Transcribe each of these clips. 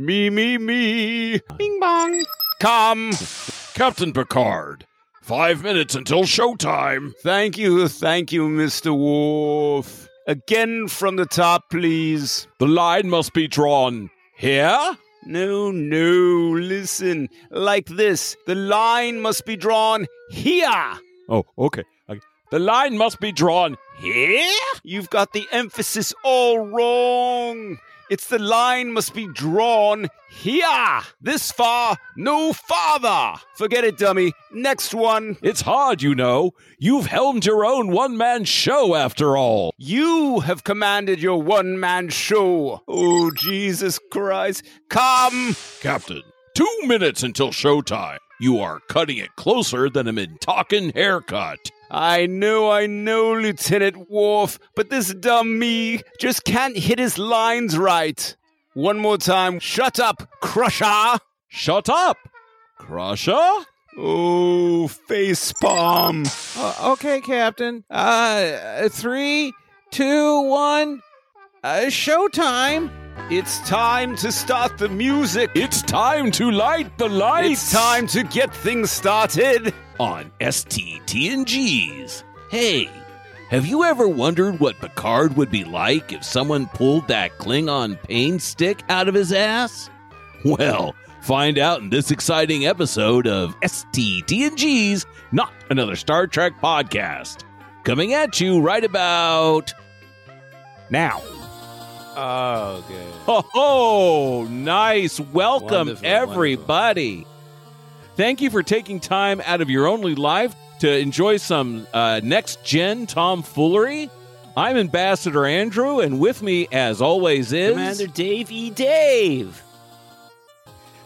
Me, me, me. Bing bong. Come. Captain Picard, five minutes until showtime. Thank you, thank you, Mr. Worf. Again from the top, please. The line must be drawn here. No, no, listen. Like this. The line must be drawn here. Oh, okay. okay. The line must be drawn here. You've got the emphasis all wrong. It's the line must be drawn here. This far, no farther. Forget it, dummy. Next one. It's hard, you know. You've helmed your own one man show after all. You have commanded your one man show. Oh, Jesus Christ. Come. Captain, two minutes until showtime. You are cutting it closer than a mid-talking haircut. I know, I know, Lieutenant Worf, but this dumb me just can't hit his lines right. One more time. Shut up, Crusher. Shut up, Crusher. Oh, face palm. Uh, okay, Captain. Uh, three, two, one. Uh, showtime. It's time to start the music. It's time to light the lights. It's time to get things started. On STTNGeez. Hey, have you ever wondered what Picard would be like if someone pulled that Klingon pain stick out of his ass? Well, find out in this exciting episode of STTNGeez, not another Star Trek podcast. Coming at you right about now. Oh, good. Oh, nice. Welcome, Wonderful, everybody. Thank you for taking time out of your only life to enjoy some uh, next gen tomfoolery. I'm Ambassador Andrew, and with me, as always, is Commander Dave E. Dave.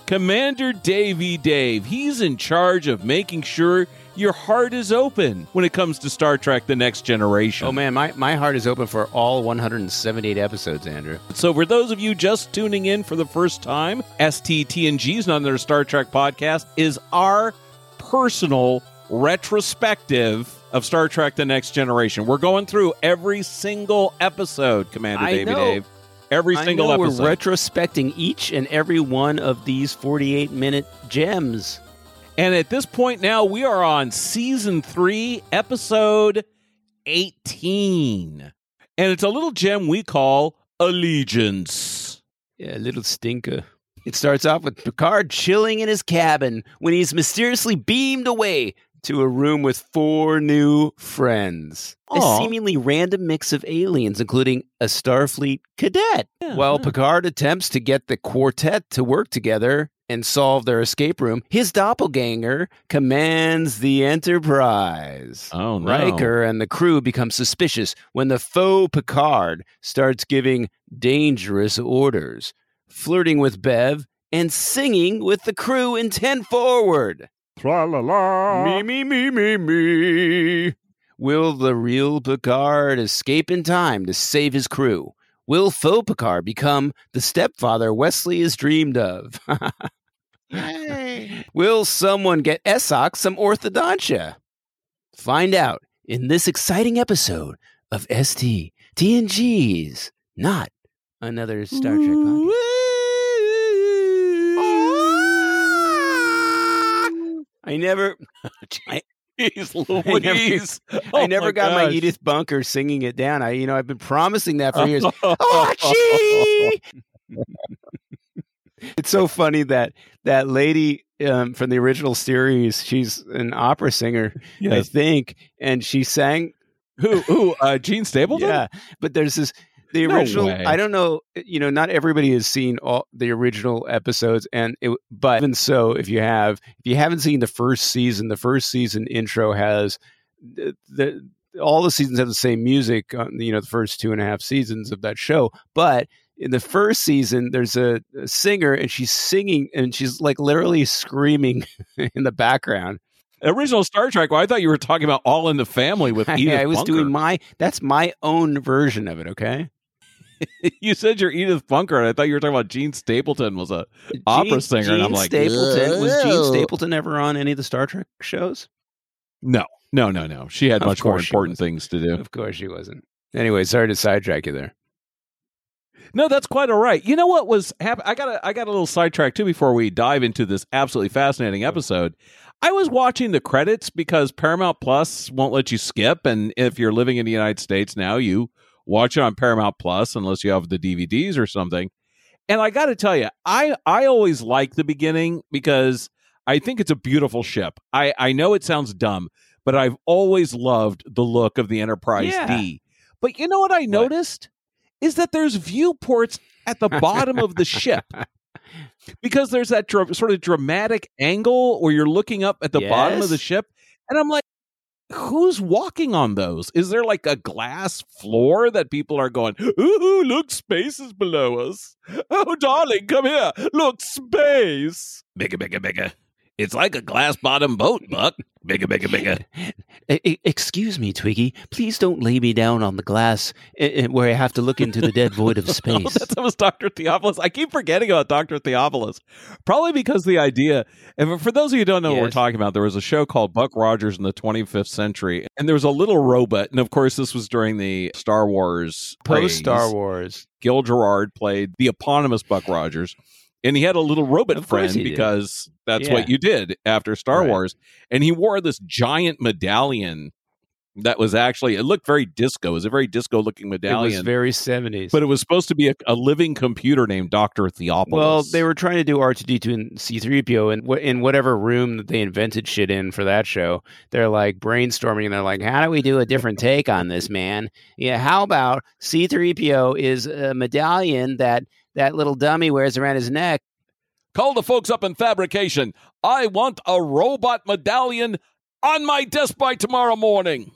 Commander Davey Dave. He's in charge of making sure your heart is open when it comes to Star Trek The Next Generation. Oh man, my, my heart is open for all 178 episodes, Andrew. So, for those of you just tuning in for the first time, STTNGeez Not Another Star Trek podcast is our personal retrospective of Star Trek The Next Generation. We're going through every single episode, Commander I Davey know. Dave. Every I single know episode. We're retrospecting each and every one of these 48 minute gems. And at this point now, we are on season three, episode 18. And it's a little gem we call Allegiance. Yeah, little stinker. It starts off with Picard chilling in his cabin when he's mysteriously beamed away to a room with four new friends. Aw. A seemingly random mix of aliens, including a Starfleet cadet. Yeah, While yeah. Picard attempts to get the quartet to work together and solve their escape room, his doppelganger commands the Enterprise. Oh, no. Riker and the crew become suspicious when the faux Picard starts giving dangerous orders, flirting with Bev, and singing with the crew in 10 forward. Tra la la. Me, me, me, me, me. Will the real Picard escape in time to save his crew? Will faux Picard become the stepfather Wesley has dreamed of? Will someone get Esoqq some orthodontia? Find out in this exciting episode of ST TNG's Not Another Star Trek podcast. I never, I never- Louise. I Oh never my got my. Edith Bunker singing it down. I, you know, I've been promising that for years. Archie! it's so funny that that lady um, from the original series, she's an opera singer, I think, and she sang. Who? Who? Uh, Jean Stapleton? Yeah, but there's this the No original. way. I don't know. Eh, you know, not everybody has seen all the original episodes, and it, but even so, if you have, if you haven't seen the first season, the first season intro has the. the all the seasons have the same music on you know the first two and a half seasons of that show but in the first season there's a, a singer and she's singing and she's like literally screaming in the background Original Star Trek. Well, I thought you were talking about All in the Family with Edith I was Bunker. doing my that's my own version of it okay you said you're Edith Bunker, and I thought you were talking about Jean Stapleton was a opera Gene- singer, and I'm like, Stapleton was Jean Stapleton ever on any of the Star Trek shows? no, no, no, no. She had Of much more important things to do. Of course she wasn't. Anyway, sorry to sidetrack you there. No, that's quite all right. You know what was hap- I got a, I got a little sidetrack too before we dive into this absolutely fascinating episode. I was watching the credits because Paramount Plus won't let you skip, and if you're living in the United States now, you watch it on Paramount Plus unless you have the DVDs or something. And I got to tell you, I I always like the beginning because I think it's a beautiful ship. I I know it sounds dumb, but I've always loved the look of the Enterprise Yeah. D. But you know what I noticed is that there's viewports at the bottom of the ship because there's that dra- sort of dramatic angle where you're looking up at the bottom of the ship, and I'm like. Who's walking on those? Is there like a glass floor that people are going, Ooh, look, space is below us. Oh, darling, come here. Look, space. Bigger, bigger, bigger. It's like a glass bottom boat, Buck. Bigger, bigger, bigger. Excuse me, Twiggy. Please don't lay me down on the glass uh, uh, where I have to look into the dead void of Oh, space. that's that was Dr. Theopolis. I keep forgetting about Dr. Theopolis. Probably because the idea, and for those of you who don't know what we're talking about, there was a show called Buck Rogers in the 25th century, and there was a little robot. And of course, this was during the Star Wars Post Star. Wars. Gil Gerard played the eponymous Buck Rogers. And he had a little robot Of friend did. because that's Yeah. what you did after Star Right. Wars. And he wore this giant medallion that was actually, it looked very disco. It was a very disco looking medallion. It was very 70s. but it was supposed to be a, a living computer named Dr. Theopolis. well, they were trying to do R2D2 and C3PO and wh- in whatever room that they invented shit in for that show. They're like brainstorming and they're like, how do we do a different take on this, man? Yeah, how about C3PO is a medallion that that little dummy wears around his neck? Call the folks up in fabrication. I want a robot medallion on my desk by tomorrow morning.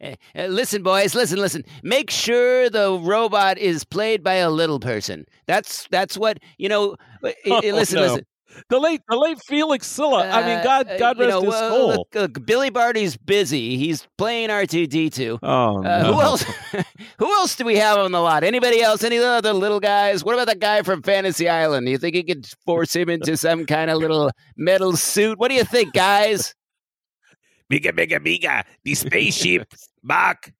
Uh, uh, listen, boys, listen, listen. Make sure the robot is played by a little person. That's that's what you know. uh, Oh, listen, no. listen. The late, the late Felix Silla. I mean, God, Uh, God you rest know, his uh, soul. look, look, Billy Barty's busy. He's playing R two D two. oh Uh, no! Who else? who else do we have on the lot? Anybody else? Any other little guys? What about that guy from Fantasy Island? Do you think you could force him into some kind of little metal suit? What do you think, guys? Bigger, bigger, bigger. The spaceship, Buck.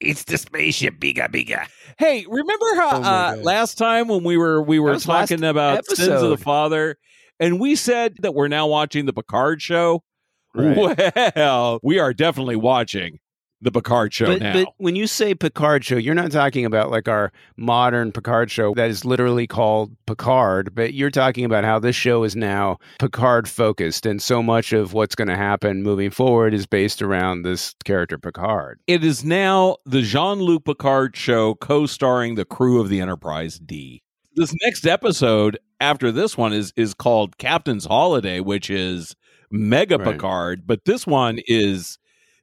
It's the spaceship, bigger, bigger. Hey, remember how Oh uh, last time when we were we were That was last talking about sins of the father, and we said that we're now watching the Picard show. Well, we are definitely watching the Picard show But, now. but when you say Picard show, you're not talking about like our modern Picard show that is literally called Picard, but you're talking about how this show is now Picard focused, and so much of what's going to happen moving forward is based around this character Picard. it is now the Jean Luc Picard show, co starring the crew of the Enterprise D. This next episode after this one is is called Captain's Holiday, which is Mega Right. Picard, but this one is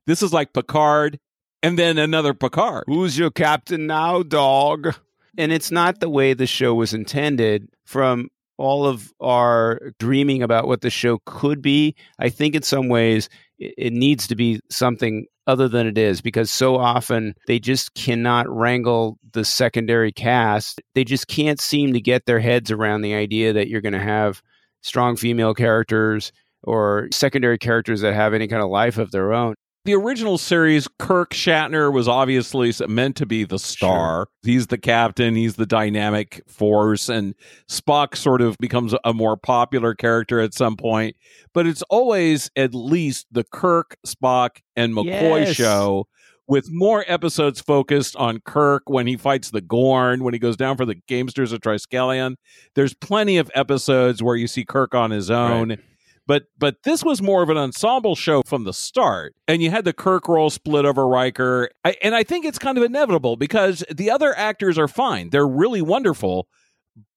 this is like Picard and then another Picard. Who's your captain now, dog? And it's not the way the show was intended from all of our dreaming about what the show could be. I think in some ways it, needs to be something other than it is because so often they just cannot wrangle the secondary cast. They just can't seem to get their heads around the idea that you're going to have strong female characters or secondary characters that have any kind of life of their own. The original series, Kirk Shatner was obviously meant to be the star. He's the captain, he's the dynamic force, and Spock sort of becomes a more popular character at some point. But it's always at least the Kirk, Spock, and McCoy Yes. show with more episodes focused on Kirk when he fights the Gorn, when he goes down for the Gamesters of Triskelion. There's plenty of episodes where you see Kirk on his own. But but this was more of an ensemble show from the start, and you had the Kirk role split over Riker, I, and I think it's kind of inevitable because the other actors are fine; they're really wonderful,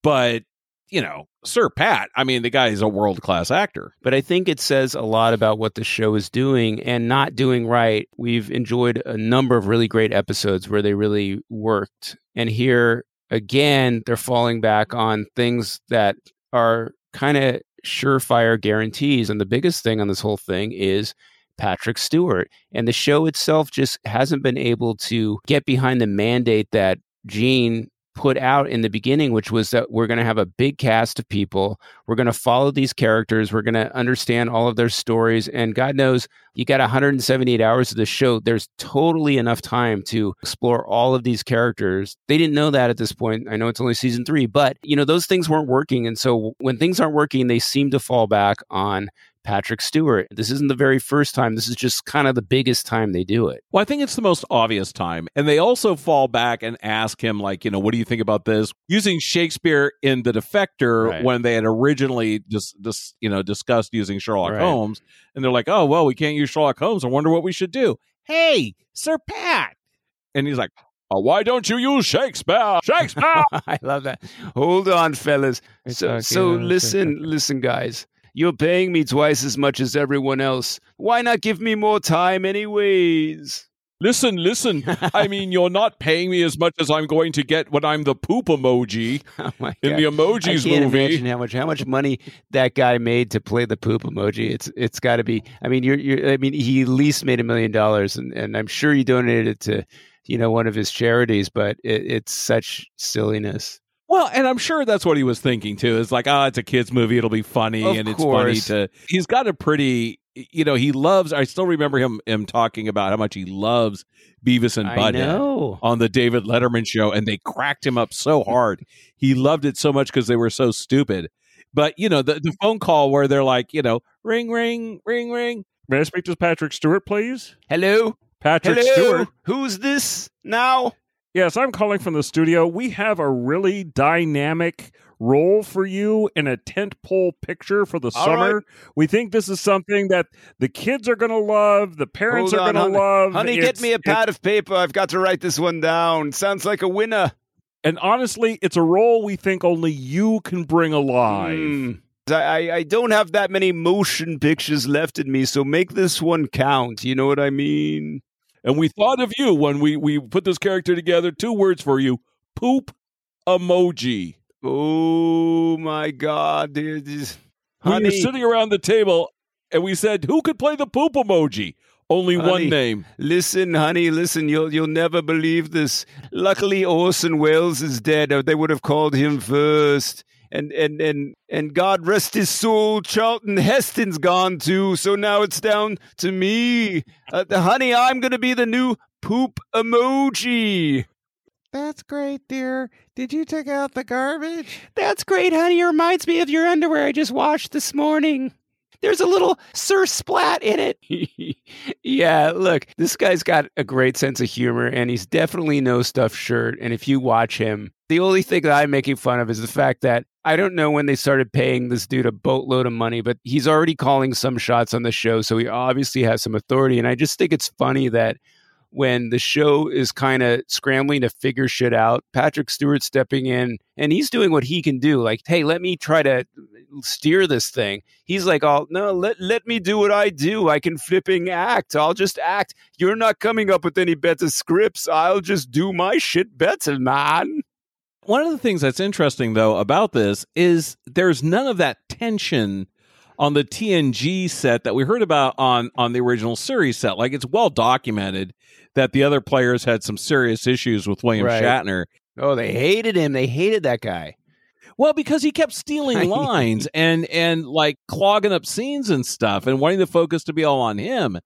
but you know, Sir Pat, I mean, the guy is a world class actor. but I think it says a lot about what the show is doing and not doing right. We've enjoyed a number of really great episodes where they really worked. And here again, they're falling back on things that are kind of surefire guarantees. And the biggest thing on this whole thing is Patrick Stewart. And the show itself just hasn't been able to get behind the mandate that Gene put out in the beginning, which was that we're going to have a big cast of people. We're going to follow these characters. We're going to understand all of their stories. And God knows you got 178 hours of the show. There's totally enough time to explore all of these characters. They didn't know that at this point. I know it's only season three, but you know, those things weren't working. And so when things aren't working, they seem to fall back on Patrick Stewart. This isn't the very first time. This is just kind of the biggest time they do it. Well, I think it's the most obvious time. And they also fall back and ask him, like, you know, what do you think about this? Using Shakespeare in The Defector Right. when they had originally just, just you know, discussed using Sherlock Right. Holmes. And they're like, oh, well, we can't use Sherlock Holmes. I wonder what we should do. Hey, Sir Pat. And he's like, oh, why don't you use Shakespeare? Shakespeare. I love that. Hold on, fellas. It's So, okay, so listen, listen, guys. You're paying me twice as much as everyone else. Why not give me more time, anyways? listen, listen. I mean, you're not paying me as much as I'm going to get when I'm the poop emoji Oh my in the I emojis can't movie. imagine how much how much money that guy made to play the poop emoji. It's it's got to be. I mean, you're you're. I mean, he at least made a million dollars, and and I'm sure he donated it to you know one of his charities. But it, it's such silliness. Well, and I'm sure that's what he was thinking too. It's like, oh, it's a kids movie; it'll be funny, Of and it's funny to. He's got a pretty, you know, he loves. I still remember him him talking about how much he loves Beavis and I Butthead on the David Letterman show, and they cracked him up so hard. he loved it so much because they were so stupid. But you know, the the phone call where they're like, you know, ring, ring, ring, ring. May I speak to Patrick Stewart, please? Hello. Patrick Hello. Stewart. Who's this now? Yes, I'm calling from the studio. We have a really dynamic role for you in a tentpole picture for the All summer. right. We think this is something that the kids are going to love, the parents Hold are going to love. Honey, It's- get me a pad of paper. I've got to write this one down. Sounds like a winner. and honestly, it's a role we think only you can bring alive. Hmm. I, I, I don't have that many motion pictures left in me, so make this one count. You know what I mean? And we thought of you when we we put this character together. Two words for you: poop emoji. Oh my God, dude. this- We were sitting around the table, and we said, "Who could play the poop emoji?" Only one name. listen, honey, listen. You'll you'll never believe this. Luckily, Orson Welles is dead, or they would have called him first. And and and and God rest his soul, Charlton Heston's gone too. So now it's down to me, uh, honey. I'm gonna be the new poop emoji. That's great, dear. Did you take out the garbage? That's great, honey. It reminds me of your underwear I just washed this morning. There's a little Sir Splat in it. yeah, look, this guy's got a great sense of humor, and he's definitely no stuff shirt. And if you watch him, the only thing that I'm making fun of is the fact that I don't know when they started paying this dude a boatload of money, but he's already calling some shots on the show, so he obviously has some authority. And I just think it's funny that when the show is kind of scrambling to figure shit out, Patrick Stewart stepping in and he's doing what he can do. Like, hey, let me try to steer this thing. He's like, oh no, let let me do what I do. I can flipping act. I'll just act. You're not coming up with any better scripts. I'll just do my shit better, man. One of the things that's interesting though about this is there's none of that tension on the TNG set that we heard about on on the original series set. Like it's well documented that the other players had some serious issues with William Right. Shatner. Oh, they hated him. They hated that guy. Well, because he kept stealing lines and and like clogging up scenes and stuff and wanting the focus to be all on him.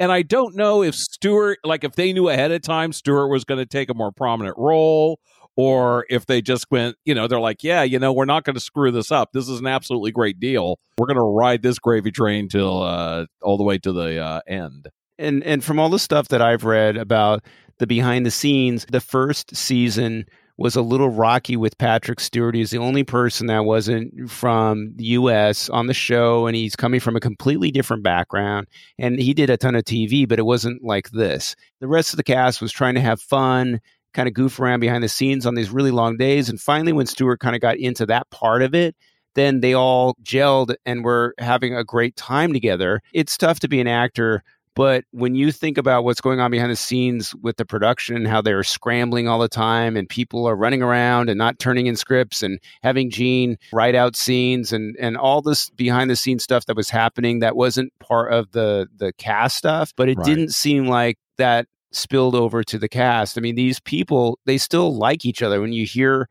And I don't know if Stewart like if they knew ahead of time Stewart was going to take a more prominent role or if they just went, you know, they're like, yeah, you know, we're not going to screw this up. This is an absolutely great deal. We're going to ride this gravy train till uh all the way to the uh, end. and and from all the stuff that I've read about the behind the scenes, the first season was a little rocky with Patrick Stewart. He's the only person that wasn't from the U.S. on the show, and he's coming from a completely different background. And he did a ton of TV, but it wasn't like this. The rest of the cast was trying to have fun, kind of goof around behind the scenes on these really long days. And finally, when Stewart kind of got into that part of it, then they all gelled and were having a great time together. It's tough to be an actor but when you think about what's going on behind the scenes with the production and how they're scrambling all the time and people are running around and not turning in scripts and having Gene write out scenes and, and all this behind the scenes stuff that was happening that wasn't part of the the cast stuff, but it Right. didn't seem like that spilled over to the cast. I mean, these people they still like each other. When you hear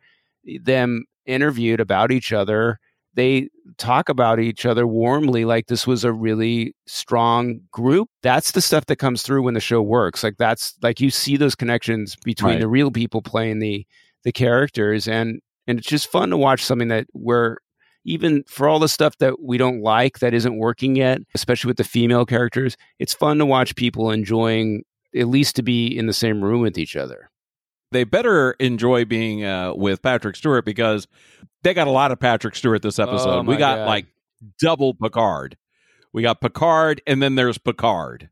them interviewed about each other, they talk about each other warmly like this was a really strong group that's the stuff that comes through when the show works like that's like you see those connections between Right. the real people playing the the characters and and it's just fun to watch something that where even for all the stuff that we don't like that isn't working yet especially with the female characters it's fun to watch people enjoying at least to be in the same room with each other they better enjoy being uh, with Patrick Stewart because they got a lot of Patrick Stewart this episode. Oh, we got God. like double Picard. We got Picard, and then there's Picard,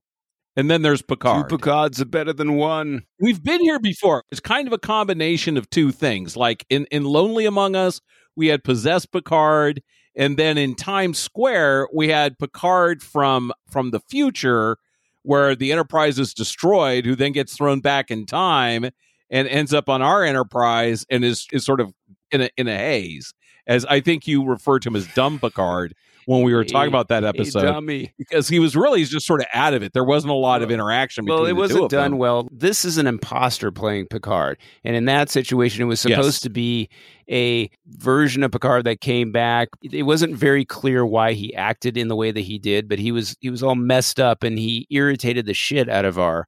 and then there's Picard. two picards are better than one We've been here before. It's kind of a combination of two things. Like in in Lonely Among Us, we had possessed Picard, and then in Times Squared, we had Picard from from the future, where the Enterprise is destroyed, who then gets thrown back in time and ends up on our Enterprise and is is sort of in a in a haze. As I think you referred to him as dumb Picard when we were talking about that episode, dummy. because he was really just sort of out of it. There wasn't a lot of interaction. Well, it the wasn't of them. done well. This is an imposter playing Picard. And in that situation, it was Yes. supposed to be a version of Picard that came back. It wasn't very clear why he acted in the way that he did, but he was he was all messed up and he irritated the shit out of our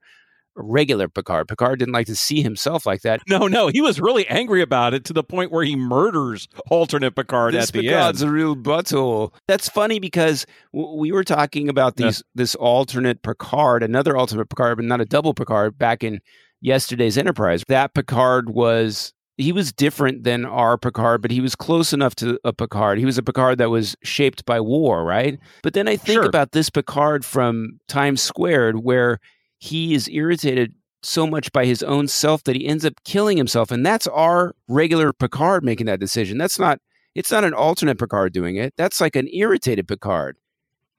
regular Picard. Picard didn't like to see himself like that. No, no, he was really angry about it to the point where he murders alternate Picard this at the Picard's end. a real butthole. That's funny because w- we were talking about Yeah. these this alternate Picard, another alternate Picard, but not a double Picard. Back in yesterday's Enterprise, that Picard was he was different than our Picard, but he was close enough to a Picard. He was a Picard that was shaped by war, right? But then I think Sure. about this Picard from Times Squared, where he is irritated so much by his own self that he ends up killing himself, and that's our regular Picard making that decision. That's not it's not an alternate Picard doing it. That's like an irritated Picard.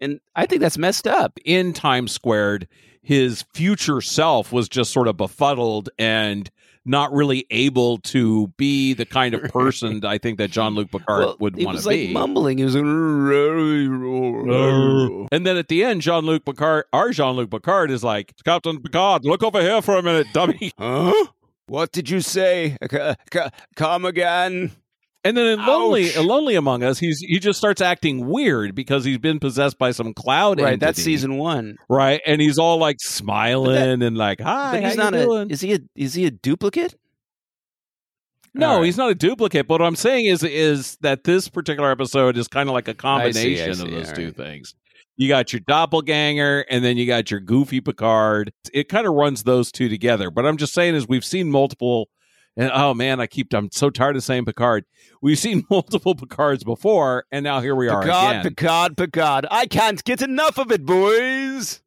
And I think that's messed up. In Times Squared, his future self was just sort of befuddled and not really able to be the kind of person I think that Jean Luc Picard Well, would want to like be. mumbling. He was like, And then at the end, Jean Luc Picard, our Jean Luc Picard, is like, Captain Picard, look over here for a minute, dummy. huh? What did you say? C- c- come again? And then in Lonely, in Lonely Among Us, he's he just starts acting weird because he's been possessed by some cloud. Right, that's season one. right, and he's all like smiling and like, "Hi, But he's not a. doing?" Is he a? Is he a duplicate? No, right. he's not a duplicate. But what I'm saying is, is that this particular episode is kind of like a combination see, of those two right. things. You got your doppelganger, and then you got your goofy Picard. It kind of runs those two together. But I'm just saying, is we've seen multiple. And oh man, I keep. I'm so tired of saying Picard. We've seen multiple Picards before, and now here we are Picard, again. Picard, Picard. I can't get enough of it, boys.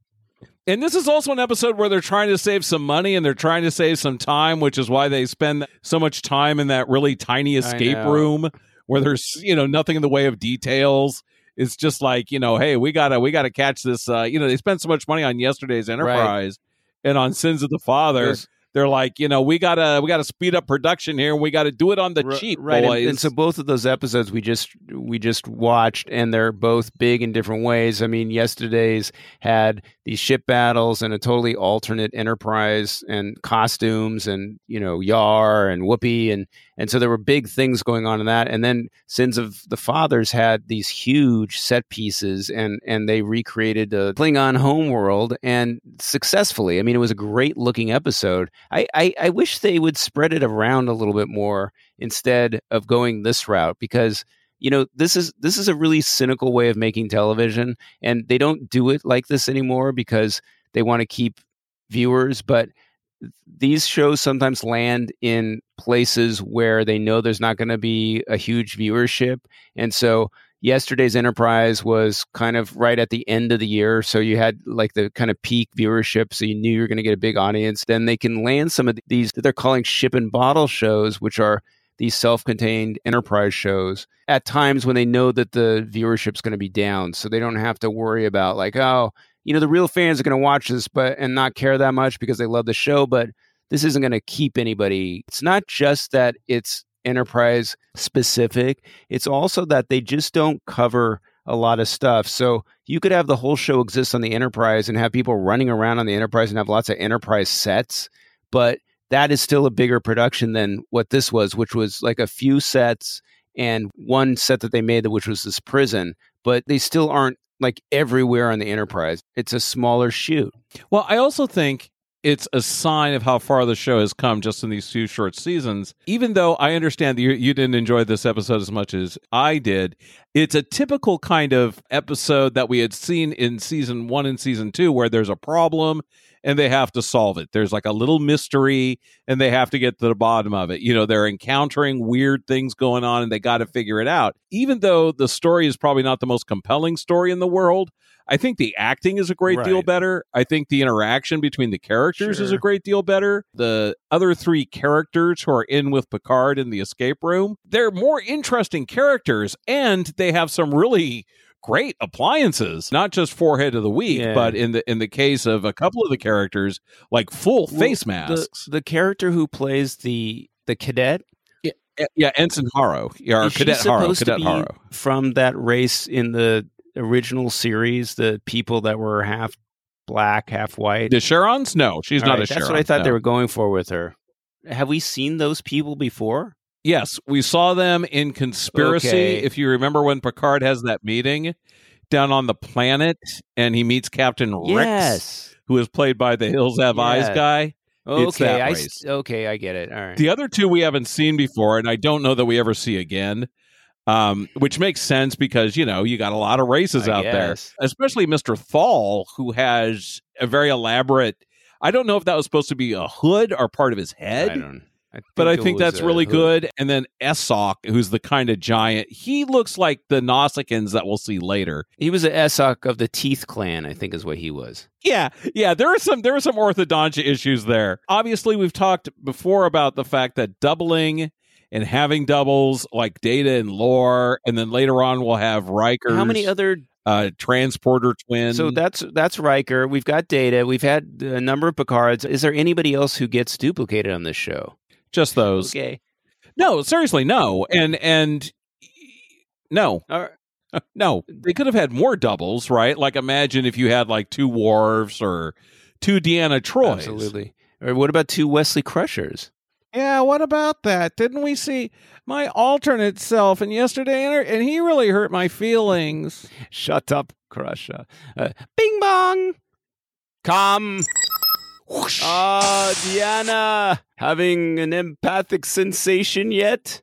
And this is also an episode where they're trying to save some money and they're trying to save some time, which is why they spend so much time in that really tiny escape room where there's, you know, nothing in the way of details. It's just like, you know, hey, we gotta we gotta catch this uh, you know, they spent so much money on yesterday's enterprise and on Sins of the Father. Those- they're like, you know, we gotta we gotta speed up production here and we gotta do it on the Ri- cheap, right? and- boys. And, so both of those episodes we just we just watched, and they're both big in different ways. I mean, yesterday's had these ship battles and a totally alternate Enterprise and costumes, and you know Yar and Whoopi, and and so there were big things going on in that. And then Sins of the Fathers had these huge set pieces, and and they recreated the Klingon homeworld and successfully. I mean, it was a great looking episode. I, I I wish they would spread it around a little bit more instead of going this route because you know this is this is a really cynical way of making television and they don't do it like this anymore because they want to keep viewers but these shows sometimes land in places where they know there's not going to be a huge viewership and so yesterday's enterprise was kind of right at the end of the year so you had like the kind of peak viewership so you knew you were going to get a big audience. Then they can land some of these that they're calling ship and bottle shows which are these self-contained enterprise shows at times when they know that the viewership's going to be down so they don't have to worry about like oh you know the real fans are going to watch this but and not care that much because they love the show but this isn't going to keep anybody. It's not just that it's enterprise specific it's also that they just don't cover a lot of stuff. So you could have the whole show exist on the Enterprise and have people running around on the Enterprise and have lots of Enterprise sets, but that is still a bigger production than what this was, which was like a few sets and one set that they made, which was this prison. But they still aren't like everywhere on the Enterprise. It's a smaller shoot. Well, I also think it's a sign of how far the show has come just in these few short seasons. Even though I understand that you, you didn't enjoy this episode as much as I did, it's a typical kind of episode that we had seen in season one and season two where there's a problem and they have to solve it. There's like a little mystery and they have to get to the bottom of it. You know, they're encountering weird things going on and they got to figure it out. Even though the story is probably not the most compelling story in the world, I think the acting is a great deal better. I think the interaction between the characters is a great deal better. The other three characters who are in with Picard in the escape room, they're more interesting characters and they have some really great appliances not just forehead of the week Yeah. but in the in the case of a couple of the characters like full Well, face masks The, character who plays the the cadet yeah, yeah ensign haro yeah, or is she cadet haro cadet haro from that race in the original series, the people that were half black, half white. the Sharons? No, she's All not right, a That's Sharon. what I thought they were going for with her. Have we seen those people before? Yes, we saw them in Conspiracy. Okay. If you remember when Picard has that meeting down on the planet and he meets Captain Rixx, who is played by the Hills Have Eyes guy. Okay, I race. okay, I get it. All right. The other two we haven't seen before, and I don't know that we ever see again. Um, which makes sense because you know you got a lot of races I out there, especially Mr. Tholl, who has a very elaborate. I don't know if that was supposed to be a hood or part of his head. I but I think that's a really good. And then Esoqq, who's the kind of giant, he looks like the Nausicaans that we'll see later. He was an Esoqq of the Teeth Clan, I think, is what he was. Yeah, yeah, there are some there are some orthodontia issues there. Obviously, we've talked before about the fact that doubling and having doubles like data and lore, and then later on we'll have Riker. How many other? uh, transporter twin. So that's that's Riker. We've got Data. We've had a number of Picards. Is there anybody else who gets duplicated on this show? Just those. Okay. No, seriously, no, and and no. Right. No, they could have had more doubles, right? Like imagine if you had like two Worfs or two Deanna Troys. Absolutely. Or what about two Wesley Crushers? Yeah, what about that? Didn't we see my alternate self and yesterday, and and he really hurt my feelings. Shut up, Crusher. Uh, bing bong. Come. Ah, Deanna, having an empathic sensation yet?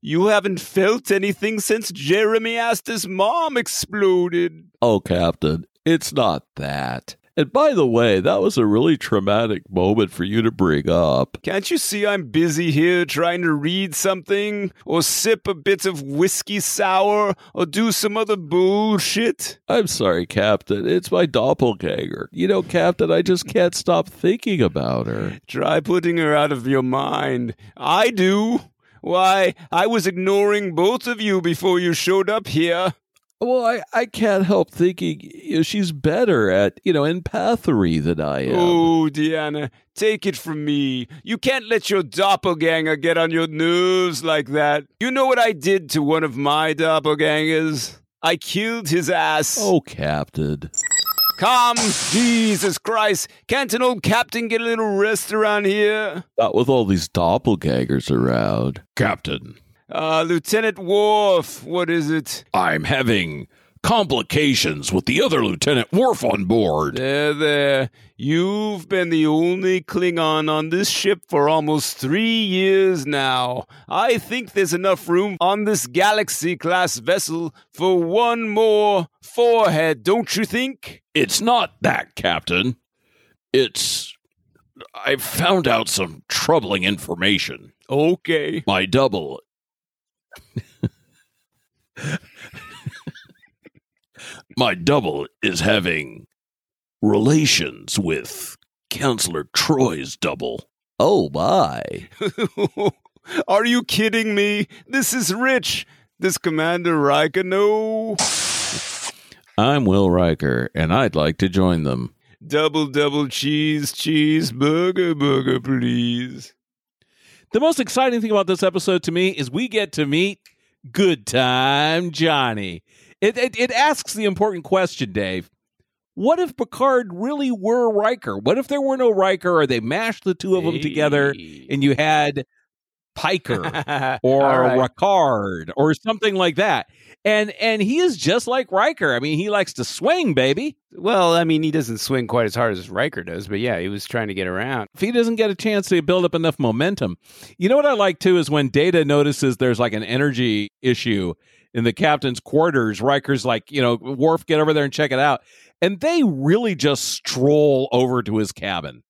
You haven't felt anything since Jeremy Aster's mom exploded. Oh, Captain, it's not that. And by the way, that was a really traumatic moment for you to bring up. Can't you see I'm busy here trying to read something, or sip a bit of whiskey sour, or do some other bullshit? I'm sorry, Captain. It's my doppelganger. You know, Captain, I just can't stop thinking about her. Try putting her out of your mind. I do. Why, I was ignoring both of you before you showed up here. Well, I, I can't help thinking you know, she's better at, you know, empathy than I am. Oh, Deanna, take it from me. You can't let your doppelganger get on your nerves like that. You know what I did to one of my doppelgangers? I killed his ass. Oh, Captain. Come, Jesus Christ. Can't an old captain get a little rest around here? Not with all these doppelgangers around. Captain, Uh, Lieutenant Worf, what is it? I'm having complications with the other Lieutenant Worf on board. There, there. You've been the only Klingon on this ship for almost three years now. I think there's enough room on this Galaxy class vessel for one more forehead, don't you think? It's not that, Captain. It's. I've found out some troubling information. Okay. My double. My double is having relations with Counselor Troy's double. Oh, my. Are you kidding me? This is rich. This Commander Riker no. I'm Will Riker, and I'd like to join them. Double, double cheese, cheese, burger, burger, please. The most exciting thing about this episode to me is we get to meet Good Time Johnny. It, it it asks the important question, Dave. What if Picard really were Riker? What if there were no Riker, or they mashed the two of them together, and you had Piker or right. Ricard or something like that? And and he is just like Riker. I mean, he likes to swing, baby. Well, I mean, he doesn't swing quite as hard as Riker does, but yeah, he was trying to get around. if he doesn't get a chance to build up enough momentum. You know what I like too is when Data notices there's like an energy issue in the captain's quarters. Riker's like, you know, Worf, get over there and check it out. And they really just stroll over to his cabin.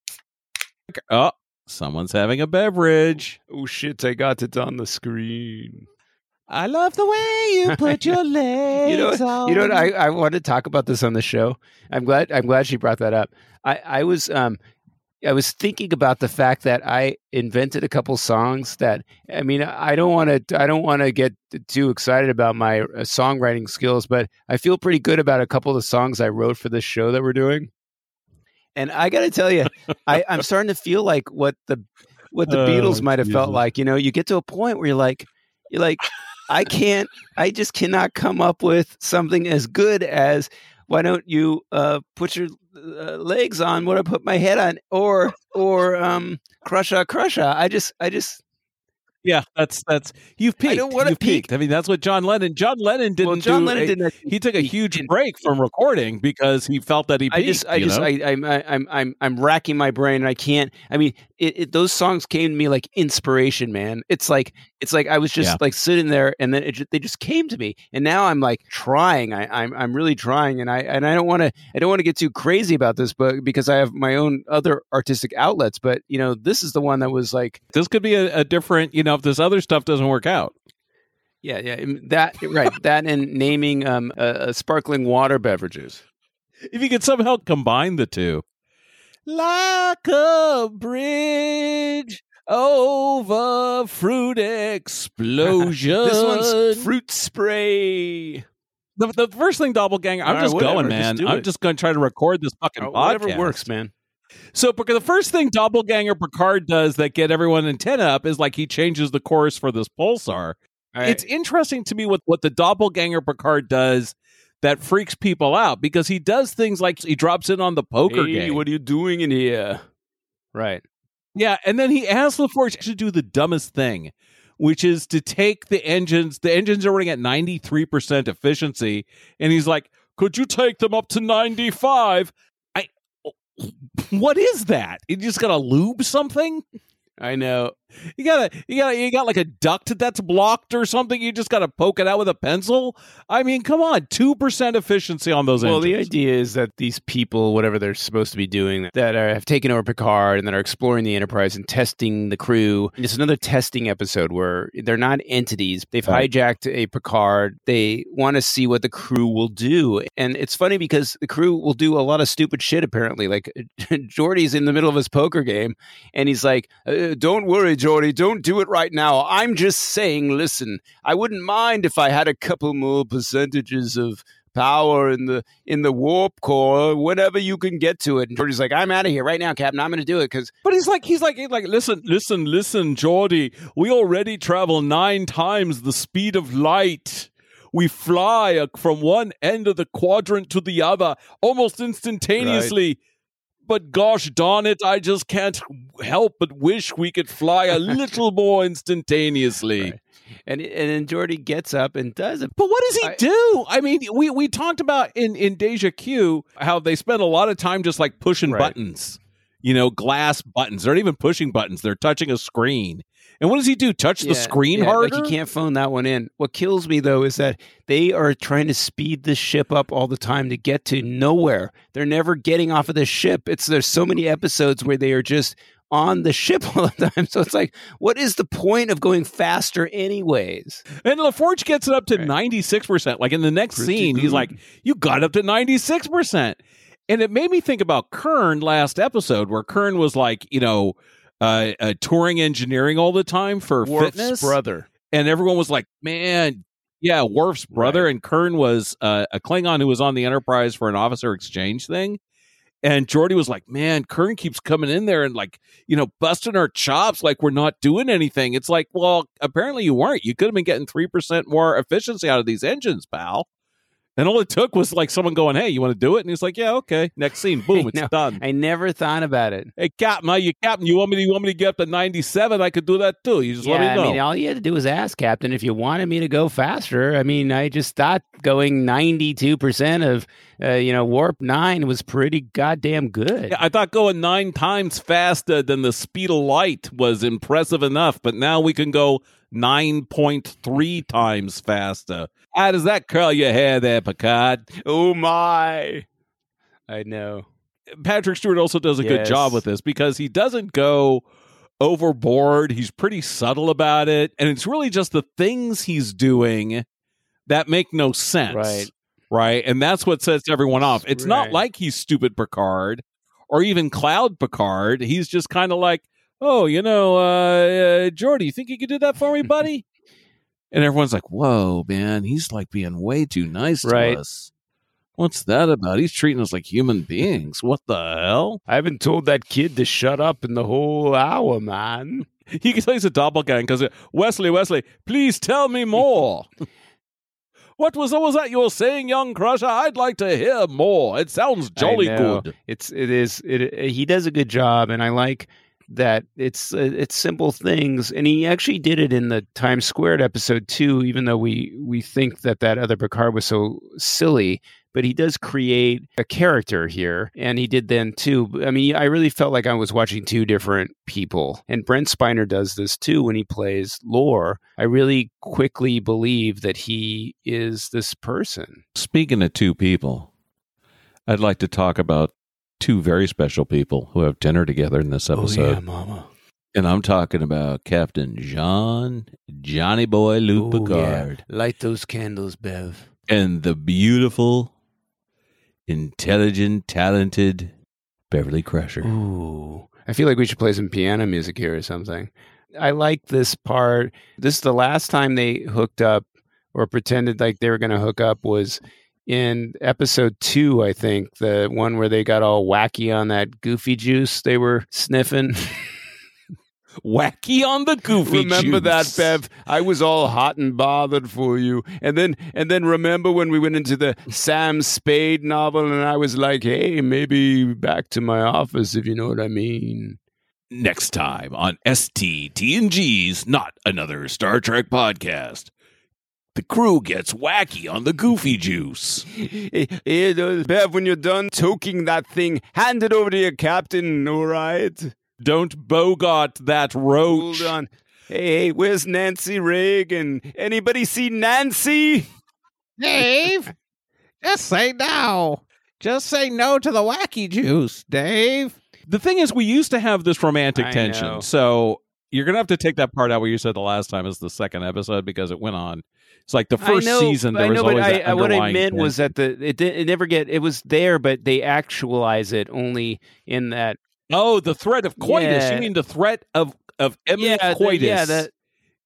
Oh, someone's having a beverage. Oh shit! I got it on the screen. I love the way you put your legs You know, what- on. you know what? I, I want to talk about this on the show. I'm glad. I'm glad she brought that up. I, I was um, I was thinking about the fact that I invented a couple songs that I mean I don't want to I don't want to get too excited about my uh, songwriting skills, but I feel pretty good about a couple of the songs I wrote for this show that we're doing. And I got to tell you, I, I'm starting to feel like what the what the Oh, Beatles might have felt like. You know, you get to a point where you're like, you're like, I can't, I just cannot come up with something as good as why don't you uh, put your uh, legs on what I put my head on, or or um, crusha crusha. I just, I just, Yeah, that's that's you've I peaked. don't wanna You've peaked. I mean, that's what John Lennon. John Lennon didn't. well, John Lennon a- didn't. He took a huge didn't- break from recording because he felt that he. Peaked, I just, I just, know? I, I'm, I- I'm, I'm, I'm racking my brain, and I can't. I mean, it, it, those songs came to me like inspiration, man. It's like, it's like I was just Yeah. like sitting there, and then it, they just came to me, and now I'm like trying. I, I'm, I'm really trying, and I, and I don't want to, I don't want to get too crazy about this, but because I have my own other artistic outlets, but you know, this is the one that was like, this could be a, a different. You know, if this other stuff doesn't work out. yeah, yeah, that right, that and naming um, uh, sparkling water beverages. if you could somehow combine the two like a bridge over fruit explosion This one's fruit spray. the, the first thing doppelganger i'm All just going just man do i'm it. just going to try to record this fucking Oh, podcast whatever works, man. So because the first thing doppelganger picard does that get everyone antenna up is like he changes the course for this pulsar right. it's interesting to me what what the doppelganger Picard does that freaks people out because he does things like he drops in on the poker hey, game. what are you doing in here? Right. yeah, and then he asks LaForge to do the dumbest thing, which is to take the engines. The engines are running at ninety three percent efficiency, and he's like, "Could you take them up to ninety five? What is that? You just gotta lube something? I know. You gotta, you gotta, you got like a duct that's blocked or something. You just gotta poke it out with a pencil. I mean, come on, two percent efficiency on those Well, the idea is that these people, whatever they're supposed to be doing, that are, have taken over Picard and that are exploring the Enterprise and testing the crew. It's another testing episode where they're not entities. They've Right. hijacked a Picard. They want to see what the crew will do. And it's funny because the crew will do a lot of stupid shit, apparently. Like, Geordi's in the middle of his poker game and he's like, uh, Don't worry, Geordi, don't do it right now. I'm just saying, listen, I wouldn't mind if I had a couple more percentages of power in the in the warp core whenever you can get to it. And Geordi's like, I'm out of here right now, Captain. I'm going to do it because But he's like, he's like, he's like, listen, listen, listen, Geordi. We already travel nine times the speed of light. We fly from one end of the quadrant to the other almost instantaneously. But gosh darn it, I just can't help but wish we could fly a little more instantaneously. Right. and and then Geordi gets up and does it. But what does he I- do? I mean, we we talked about in in Deja Q how they spend a lot of time just like pushing Right. buttons, you know, glass buttons. They're not even pushing buttons; they're touching a screen. And what does he do? Touch the screen yeah, harder? Like you can't phone that one in. What kills me though is that they are trying to speed the ship up all the time to get to nowhere. They're never getting off of the ship. It's there's so many episodes where they are just on the ship all the time. So it's like, what is the point of going faster anyways? And LaForge gets it up to Right. ninety six percent. Like in the next Pretty scene, he's like, "You got up to ninety six percent," and it made me think about Kurn last episode, where Kurn was like, you know, uh, uh, touring engineering all the time for Worf's fitness, brother. and everyone was like, "Man, yeah, Worf's brother." And Kurn was uh, a Klingon who was on the Enterprise for an officer exchange thing. And Geordi was like, "Man, Kurn keeps coming in there and like, you know, busting our chops like we're not doing anything." It's like, well, apparently you weren't. You could have been getting three percent more efficiency out of these engines, pal. And all it took was like someone going, "Hey, you want to do it?" And he's like, "Yeah, okay." Next scene, boom, it's know. done. I never thought about it. Hey, Captain, are you Captain? You want me? To, you want me to get up to ninety-seven? I could do that too. You just yeah, let me know. I mean, all you had to do was ask, Captain, if you wanted me to go faster. I mean, I just thought going 92% of, uh, you know, Warp 9 was pretty goddamn good. Yeah, I thought going nine times faster than the speed of light was impressive enough, but now we can go 9.3 times faster. How does that curl your hair there, Picard? Oh, my. I know. Patrick Stewart also does a good job with this because he doesn't go overboard. He's pretty subtle about it. And it's really just the things he's doing that make no sense. Right. Right. And that's what sets everyone off. It's not like he's stupid Picard or even Cloud Picard. He's just kind of like, oh, you know, uh, uh, Geordi, you think you could do that for me, buddy? and everyone's like, whoa, man, he's like being way too nice Right. to us. What's that about? He's treating us like human beings. What the hell? I haven't told that kid to shut up in the whole hour, man. He can say he's a doppelganger because Wesley, Wesley, please tell me more. what was what was that you were saying, young Crusher? I'd like to hear more. It sounds jolly good. It's it is it. He does a good job, and I like that it's uh, it's simple things. And he actually did it in the Times Squared episode too. Even though we we think that that other Picard was so silly, but he does create a character here, and he did then too. I mean, I really felt like I was watching two different people, and Brent Spiner does this too when he plays Lore. I really quickly believe that he is this person. Speaking of two people, I'd like to talk about two very special people who have dinner together in this episode. Oh, yeah, Mama. And I'm talking about Captain Jean, Johnny Boy Luke Ooh, yeah. Light those candles, Bev. and the beautiful, intelligent, talented Beverly Crusher. Ooh. I feel like we should play some piano music here or something. I like this part. This is the last time they hooked up or pretended like they were going to hook up was in episode two, I think, the one where they got all wacky on that goofy juice they were sniffing. Wacky on the goofy remember that. Bev? I was all hot and bothered for you. And then and then remember when we went into the Sam Spade novel and I was like, hey, maybe back to my office if you know what I mean. Next time on STTNGeez Not Another Star Trek Podcast. The crew gets wacky on the goofy juice. Hey, hey, uh, Bev, when you're done toking that thing, hand it over to your captain, all right? Don't bogart that roach. Hold on. Hey, hey, where's Nancy Reagan? Anybody see Nancy? Dave, just say no. Just say no to the wacky juice, Dave. The thing is, we used to have this romantic I tension. know. So you're going to have to take that part out where you said the last time is the second episode because it went on. It's like the first know, season, there I was know, but always I, what I meant was that the it, did, it never get it was there, but they actualize it only in that Oh, the threat of coitus. Yeah. You mean the threat of, of imminent yeah, the- coitus yeah, that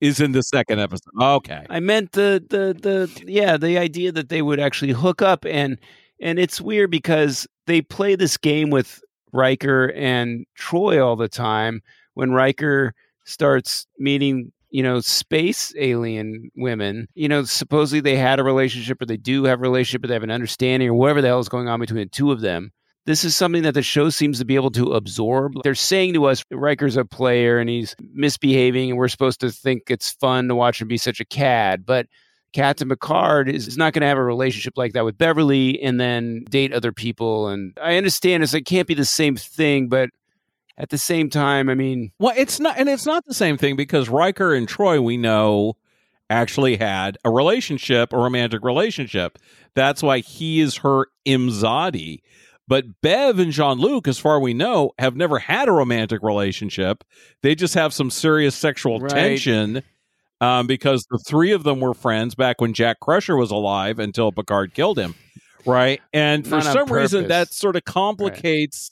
is in the second episode. Okay. I meant the the the yeah the idea that they would actually hook up and and it's weird because they play this game with Riker and Troi all the time when Riker starts meeting you know space alien women you know supposedly they had a relationship or they do have a relationship or they have an understanding or whatever the hell is going on between the two of them this is something that the show seems to be able to absorb. They're saying to us, Riker's a player and he's misbehaving, and we're supposed to think it's fun to watch him be such a cad. But Captain Picard is, is not going to have a relationship like that with Beverly and then date other people. And I understand it's, it can't be the same thing, but at the same time, I mean, Well, it's not, and it's not the same thing because Riker and Troi, we know, actually had a relationship, a romantic relationship. That's why he is her Imzadi. But Bev and Jean Luc, as far as we know, have never had a romantic relationship. They just have some serious sexual Right. tension um, because the three of them were friends back when Jack Crusher was alive until Picard killed him. Right. And for Not some reason, that sort of complicates.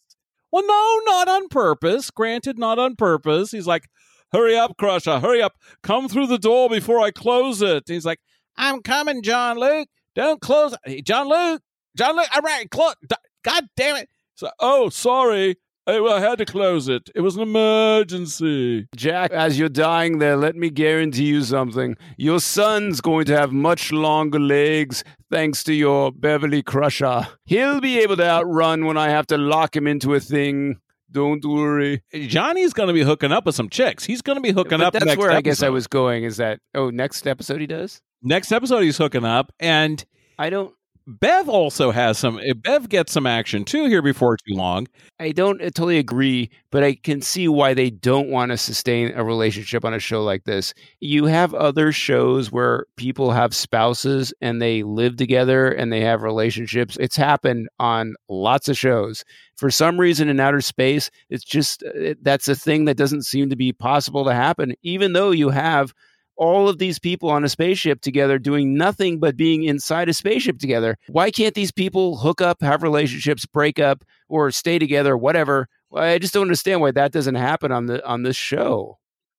Well, no, not on purpose. Granted, not on purpose. He's like, hurry up, Crusher, hurry up. Come through the door before I close it. He's like, I'm coming, John Luke. Don't close. Hey, John Luke, John Luke, all right, close. God damn it. So, oh, sorry. I, I had to close it. It was an emergency. Jack, as you're dying there, let me guarantee you something. Your son's going to have much longer legs thanks to your Beverly Crusher. He'll be able to outrun when I have to lock him into a thing. Don't worry. Johnny's going to be hooking up with some chicks. He's going to be hooking But up. that's next where I guess I was going. Is that oh next episode he does? Next episode, he's hooking up, and I don't. Bev also has some. eh, Bev gets some action too here before too long. I don't uh, totally agree, but I can see why they don't want to sustain a relationship on a show like this. You have other shows where people have spouses and they live together and they have relationships. It's happened on lots of shows. For some reason in outer space, it's just uh, that's a thing that doesn't seem to be possible to happen, even though you have all of these people on a spaceship together doing nothing but being inside a spaceship together. Why can't these people hook up, have relationships, break up, or stay together, whatever? I just don't understand why that doesn't happen on the on this show.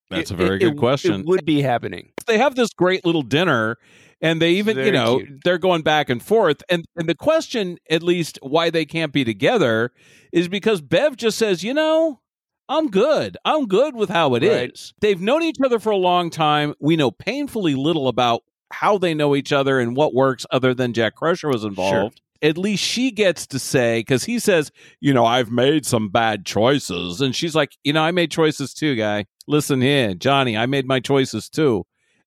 That's It- a very it- good it- question. It would be happening. they have this great little dinner and they even you know cute. they're going back and forth and and the question at least why they can't be together is because bev just says you know i'm good i'm good with how it is. Right. they've known each other for a long time we know painfully little about how they know each other and what works other than jack crusher was involved At least she gets to say, because he says, you know, I've made some bad choices. And she's like, you know, I made choices too, guy. Listen here, Johnny, I made my choices too.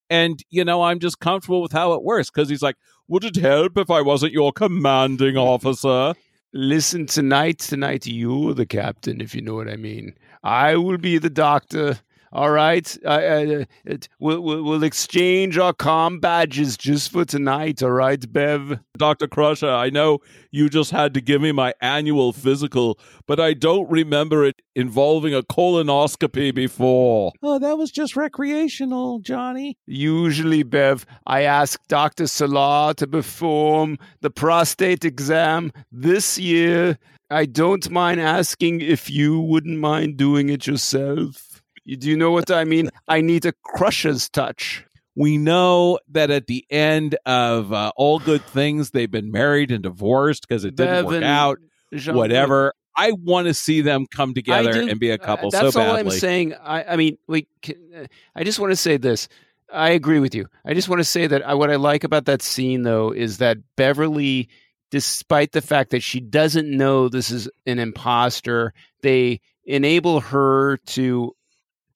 And, you know, I'm just comfortable with how it works because he's like, would it help if I wasn't your commanding officer? Listen, tonight, tonight, you're the captain, if you know what I mean. I will be the doctor. All right, I, I, uh, it, we'll, we'll we'll exchange our com badges just for tonight. All right, Bev. Dr. Crusher, I know you just had to give me my annual physical, but I don't remember it involving a colonoscopy before. Oh, that was just recreational, Johnny. Usually, Bev, I ask Doctor Selar to perform the prostate exam this year. I don't mind asking if you wouldn't mind doing it yourself. Do you know what I mean? I need a crusher's touch. We know that at the end of uh, All Good Things, they've been married and divorced because it didn't Bev work out. Jean- Whatever. I want to see them come together do- and be a Uh, couple That's so all. I'm saying. I, I mean, we. Can, uh, I just want to say this. I agree with you. I just want to say that I, what I like about that scene, though, is that Beverly, despite the fact that she doesn't know this is an imposter, they enable her to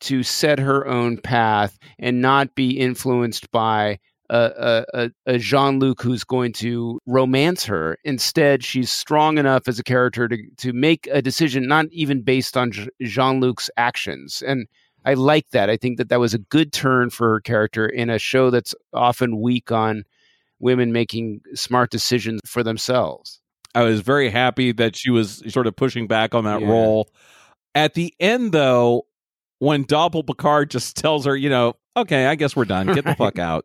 to set her own path and not be influenced by a, a, a Jean Luc who's going to romance her. Instead, she's strong enough as a character to to make a decision, not even based on Jean Luc's actions. And I like that. I think that that was a good turn for her character in a show that's often weak on women making smart decisions for themselves. I was very happy that she was sort of pushing back on that Yeah. role. At the end, though, when Doppel Picard just tells her, you know, okay, I guess we're done. Get the fuck out.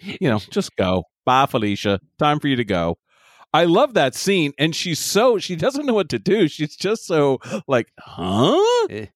You know, just go. Bye, Felicia. Time for you to go. I love that scene. And she's so, she doesn't know what to do. She's just so like, huh? Eh.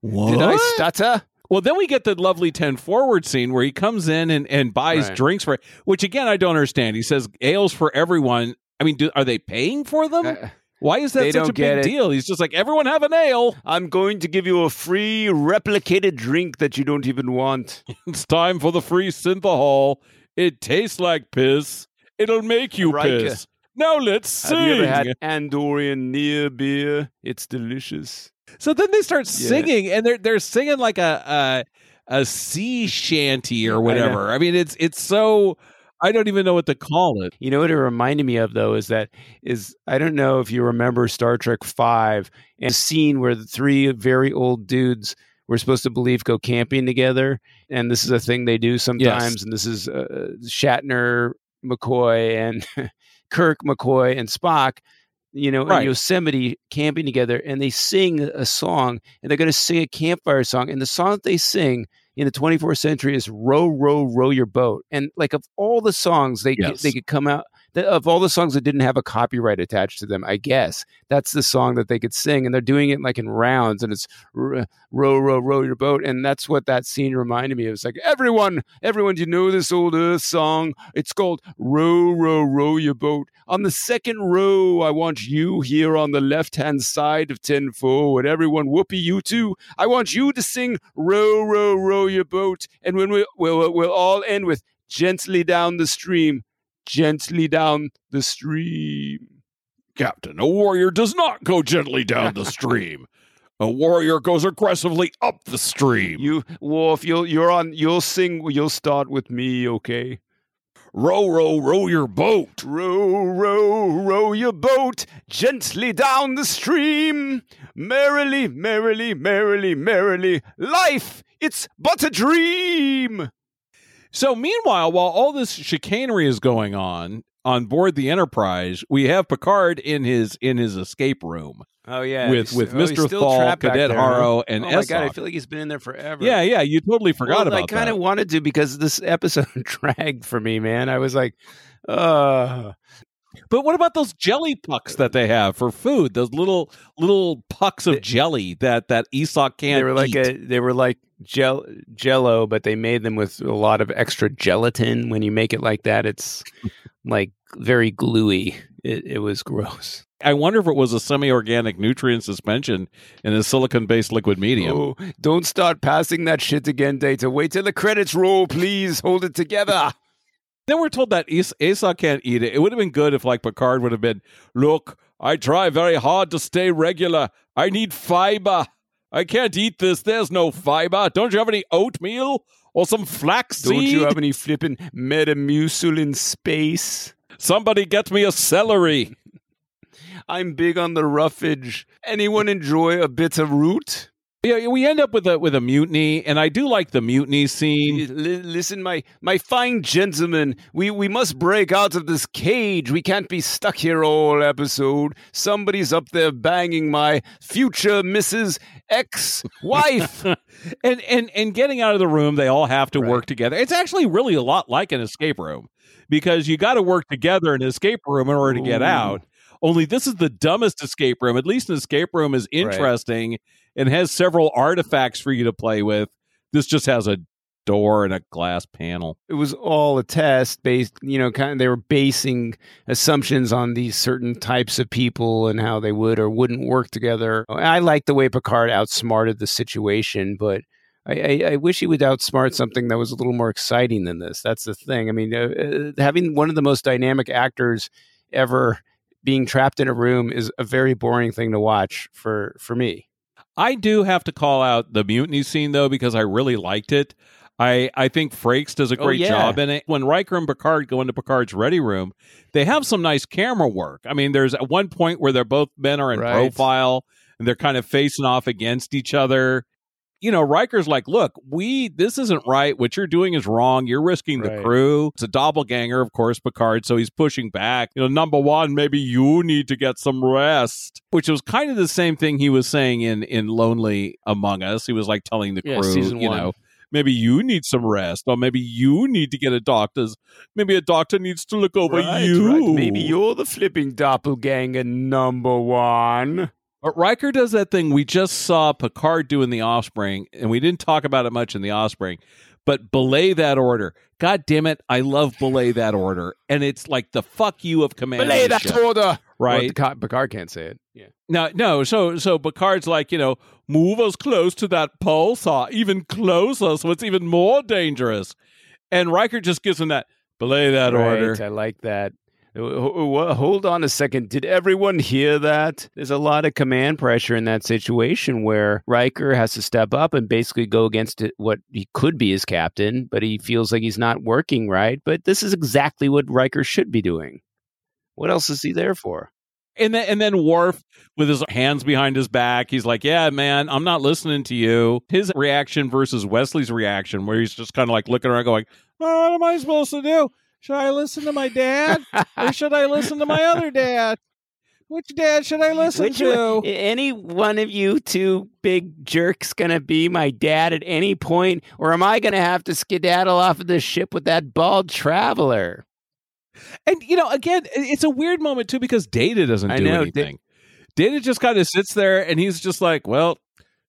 What? Did I stutter? Well, then we get the lovely 10 forward scene where he comes in and, and buys Right. drinks for which again, I don't understand. He says ales for everyone. I mean, do, are they paying for them? Uh, Why is that such a big deal? He's just like, everyone have an ale. I'm going to give you a free replicated drink that you don't even want. It's time for the free synthehol. It tastes like piss. It'll make you Riker. piss. Now let's sing. Have you ever had Andorian near beer? It's delicious. So then they start Yeah. singing, and they're they're singing like a a, a sea shanty or whatever. I, mean, it's it's so I don't even know what to call it. You know what it reminded me of though is that is I don't know if you remember Star Trek Five and a scene where the three very old dudes were supposed to believe go camping together, and this is a thing they do sometimes. And this is uh, Shatner, McCoy, and Kirk, McCoy, and Spock. You know, Right. in Yosemite camping together, and they sing a song, and they're going to sing a campfire song, and the song that they sing in the 24th century is "Row, row, row your boat." And like of all the songs they Yes. they could come out of all the songs that didn't have a copyright attached to them, I guess that's the song that they could sing, and they're doing it like in rounds, and it's row, row, row your boat, and that's what that scene reminded me of. It's like everyone, everyone, do you know this old Earth song? It's called "Row, row, row your boat." On the second row, I want you here on the left-hand side of ten forward. Everyone, Whoopi you too. I want you to sing "Row, row, row your boat," and when we we'll, we'll all end with "Gently down the stream." Gently down the stream. Captain, a warrior does not go gently down the stream. A warrior goes aggressively up the stream. You, Worf, you'll you're on. You'll sing. You'll start with me, okay? Row, row, row your boat. Row, row, row your boat gently down the stream. Merrily, merrily, merrily, merrily. Life, it's but a dream. So, meanwhile, while all this chicanery is going on on board the Enterprise, we have Picard in his in his escape room Oh yeah, with he's- with oh, Mr. still Tholl, Cadet there? Haro, and oh my god, I feel like he's been in there forever. Yeah, yeah, you totally forgot well, about I kind of wanted to because this episode dragged for me, man. I was like, uh But what about those jelly pucks that they have for food? Those little little pucks of jelly that that Esoqq can't they were like eat. a they were like gel jello, but they made them with a lot of extra gelatin. When you make it like that, it's like very gluey. It, it was gross. I wonder if it was a semi-organic nutrient suspension in a silicon-based liquid medium. Oh, don't start passing that shit again, Data. Wait till the credits roll, please. Hold it together. Then we're told that As- Asa can't eat it. It would have been good if, like, Picard would have been, "Look, I try very hard to stay regular. I need fiber. I can't eat this. There's no fiber. Don't you have any oatmeal or some flaxseed? Don't you have any flippin' Metamucil in space? Somebody get me a celery." I'm big on the roughage. Anyone enjoy a bit of root? Yeah, we end up with a with a mutiny, and I do like the mutiny scene. Listen, my my fine gentlemen, we, we must break out of this cage. We can't be stuck here all episode. Somebody's up there banging my future Mrs. Ex-wife. and and and getting out of the room, they all have to Right. work together. It's actually really a lot like an escape room because you got to work together in an escape room in order to get out. Only this is the dumbest escape room. At least an escape room is Right. And has several artifacts for you to play with. This just has a door and a glass panel. it was all a test based, you know, kind of they were basing assumptions on these certain types of people and how they would or wouldn't work together. I like the way Picard outsmarted the situation, but I, I, I wish he would outsmart something that was a little more exciting than this. That's the thing. I mean, uh, uh, having one of the most dynamic actors ever being trapped in a room is a very boring thing to watch for for me. I do have to call out the mutiny scene though because I really liked it. I, I think Frakes does a Oh, great yeah. job in it. When Riker and Picard go into Picard's ready room, they have some nice camera work. I mean, there's at one point where they're both men are in Right. profile and they're kind of facing off against each other. You know, Riker's like, look, we this isn't right. What you're doing is wrong. You're risking the Right. crew. It's a doppelganger, of course, Picard. So he's pushing back. You know, number one, maybe you need to get some rest. Which was kind of the same thing he was saying in in Lonely Among Us. He was like telling the Yeah, crew, you one. know, maybe you need some rest, or maybe you need to get a doctor's. Maybe a doctor needs to look over Right, you. right. Maybe you're the flipping doppelganger number one. But Riker does that thing we just saw Picard do in the Offspring, and we didn't talk about it much in the Offspring. But belay that order. God damn it, I love belay that order, and it's like the fuck you of command. Belay that ship, order. right? Well, Picard, Picard can't say it. Yeah. No, no. So, so Picard's like, you know, move us close to that pulsar, uh, even closer, so it's even more dangerous. And Riker just gives him that belay that Right, order. I like that. Ho- ho- Hold on a second. Did everyone hear that? There's a lot of command pressure in that situation where Riker has to step up and basically go against what he could be his captain, but he feels like he's not working right. But this is exactly what Riker should be doing. What else is he there for? And then and then Worf with his hands behind his back, he's like, "Yeah, man, I'm not listening to you." His reaction versus Wesley's reaction, where he's just kind of like looking around, going, oh, "What am I supposed to do? Should I listen to my dad, or should I listen to my other dad? Which dad should I listen Which to?" one- any one of you two big jerks gonna be my dad at any point, or am I gonna have to skedaddle off of the ship with that bald traveler? And you know, again, it's a weird moment too because Data doesn't do know, anything. Data just kind of sits there and he's just like, "Well,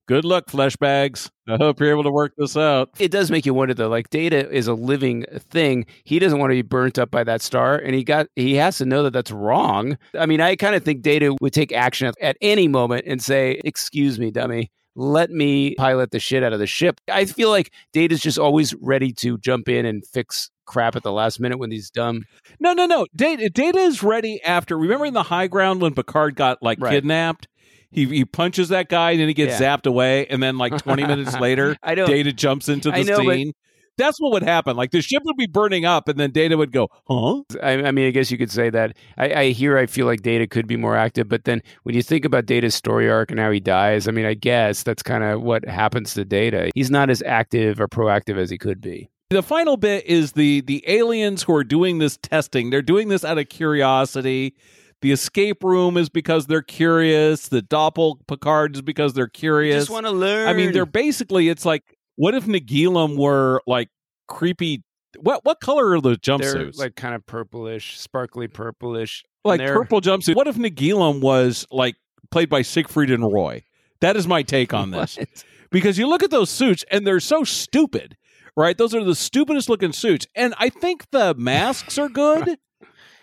good luck, flesh bags. I hope you're able to work this out." It does make you wonder though. Like Data is a living thing. He doesn't want to be burnt up by that star, and he got he has to know that that's wrong. I mean, I kind of think Data would take action at, at any moment and say, "Excuse me, dummy." let me pilot the shit out of the ship. I feel like Data's just always ready to jump in and fix crap at the last minute when he's dumb. No, no, no. Data, Data is ready after. Remember in the high ground when Picard got like Right. kidnapped? He he punches that guy and then he gets Yeah. zapped away, and then like twenty minutes later, I don't. Data jumps into the know, but- scene. That's what would happen. Like the ship would be burning up, and then Data would go, "Huh?" I, I mean, I guess you could say that. I, I hear. I feel like Data could be more active, but then when you think about Data's story arc and how he dies, I mean, I guess that's kind of what happens to Data. He's not as active or proactive as he could be. The final bit is the the aliens who are doing this testing. They're doing this out of curiosity. The escape room is because they're curious. The doppel Picard is because they're curious. Just want to learn. I mean, they're basically. It's like, what if Nagilum were like creepy? What what color are the they're jumpsuits? like kind of purplish, sparkly purplish. like purple jumpsuit. What if Nagilum was like played by Siegfried and Roy? That is my take on this. What? because you look at those suits and they're so stupid, right? Those are the stupidest looking suits. And I think the masks are good.